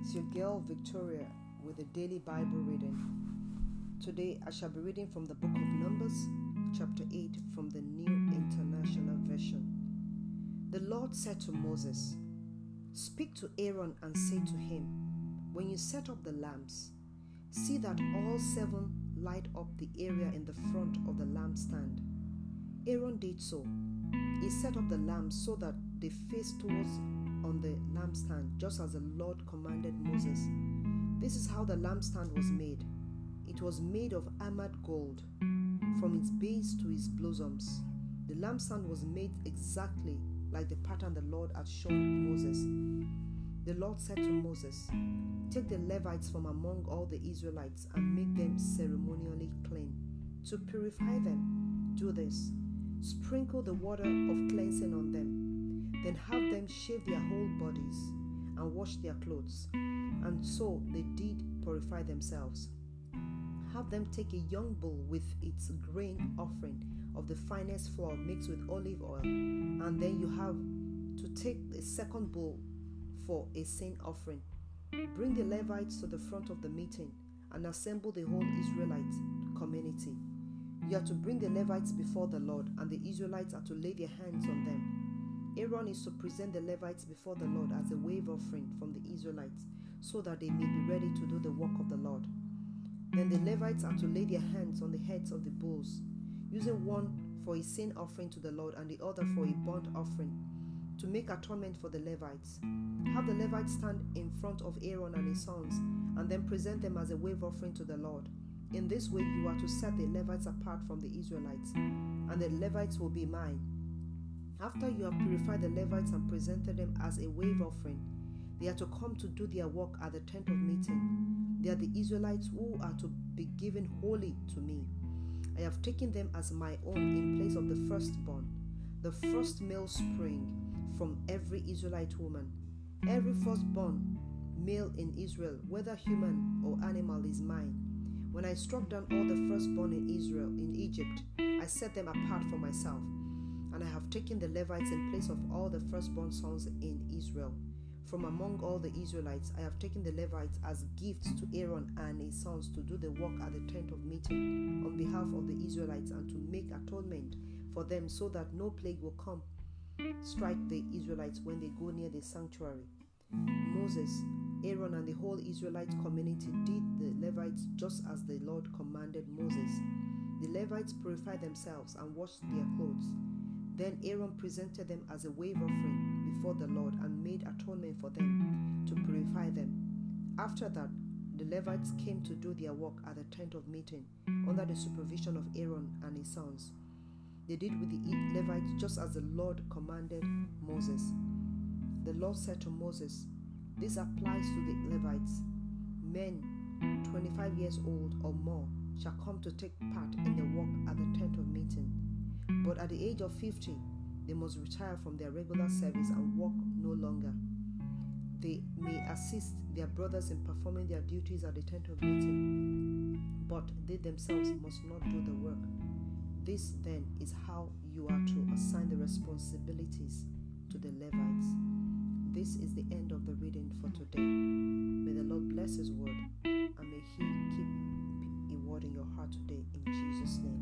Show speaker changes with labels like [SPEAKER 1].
[SPEAKER 1] It's your girl Victoria with a daily Bible reading. Today I shall be reading from the book of Numbers, chapter 8, from the New International Version. The Lord said to Moses, Speak to Aaron and say to him, When you set up the lamps, see that all seven light up the area in the front of the lampstand. Aaron did so. He set up the lamps so that they face towards on the lampstand, just as the Lord commanded Moses. This is how the lampstand was made. It was made of hammered gold, from its base to its blossoms. The lampstand was made exactly like the pattern the Lord had shown Moses. The Lord said to Moses, Take the Levites from among all the Israelites and make them ceremonially clean. To purify them, do this sprinkle the water of cleansing on them then have them shave their whole bodies and wash their clothes. And so they did purify themselves. Have them take a young bull with its grain offering of the finest flour mixed with olive oil, and then you have to take a second bull for a sin offering. Bring the Levites to the front of the meeting and assemble the whole Israelite community. You are to bring the Levites before the Lord, and the Israelites are to lay their hands on them Aaron is to present the Levites before the Lord as a wave offering from the Israelites, so that they may be ready to do the work of the Lord. Then the Levites are to lay their hands on the heads of the bulls, using one for a sin offering to the Lord and the other for a burnt offering, to make atonement for the Levites. Have the Levites stand in front of Aaron and his sons, and then present them as a wave offering to the Lord. In this way, you are to set the Levites apart from the Israelites, and the Levites will be mine after you have purified the Levites and presented them as a wave offering, they are to come to do their work at the tent of meeting. They are the Israelites who are to be given wholly to me. I have taken them as my own in place of the firstborn, the first male spring from every Israelite woman. Every firstborn male in Israel, whether human or animal, is mine. When I struck down all the firstborn in Israel, in Egypt, I set them apart for myself and I have taken the Levites in place of all the firstborn sons in Israel. From among all the Israelites, I have taken the Levites as gifts to Aaron and his sons to do the work at the tent of meeting on behalf of the Israelites and to make atonement for them so that no plague will come strike the Israelites when they go near the sanctuary. Moses, Aaron, and the whole Israelite community did the Levites just as the Lord commanded Moses. The Levites purified themselves and washed their clothes. Then Aaron presented them as a wave offering before the Lord and made atonement for them to purify them. After that, the Levites came to do their work at the tent of meeting under the supervision of Aaron and his sons. They did with the Levites just as the Lord commanded Moses. The Lord said to Moses, This applies to the Levites. Men 25 years old or more shall come to take part in the work at the tent of meeting but at the age of 50, they must retire from their regular service and work no longer. They may assist their brothers in performing their duties at the tent of meeting, but they themselves must not do the work. This then is how you are to assign the responsibilities to the Levites. This is the end of the reading for today. May the Lord bless His word and may He keep a word in your heart today in Jesus' name.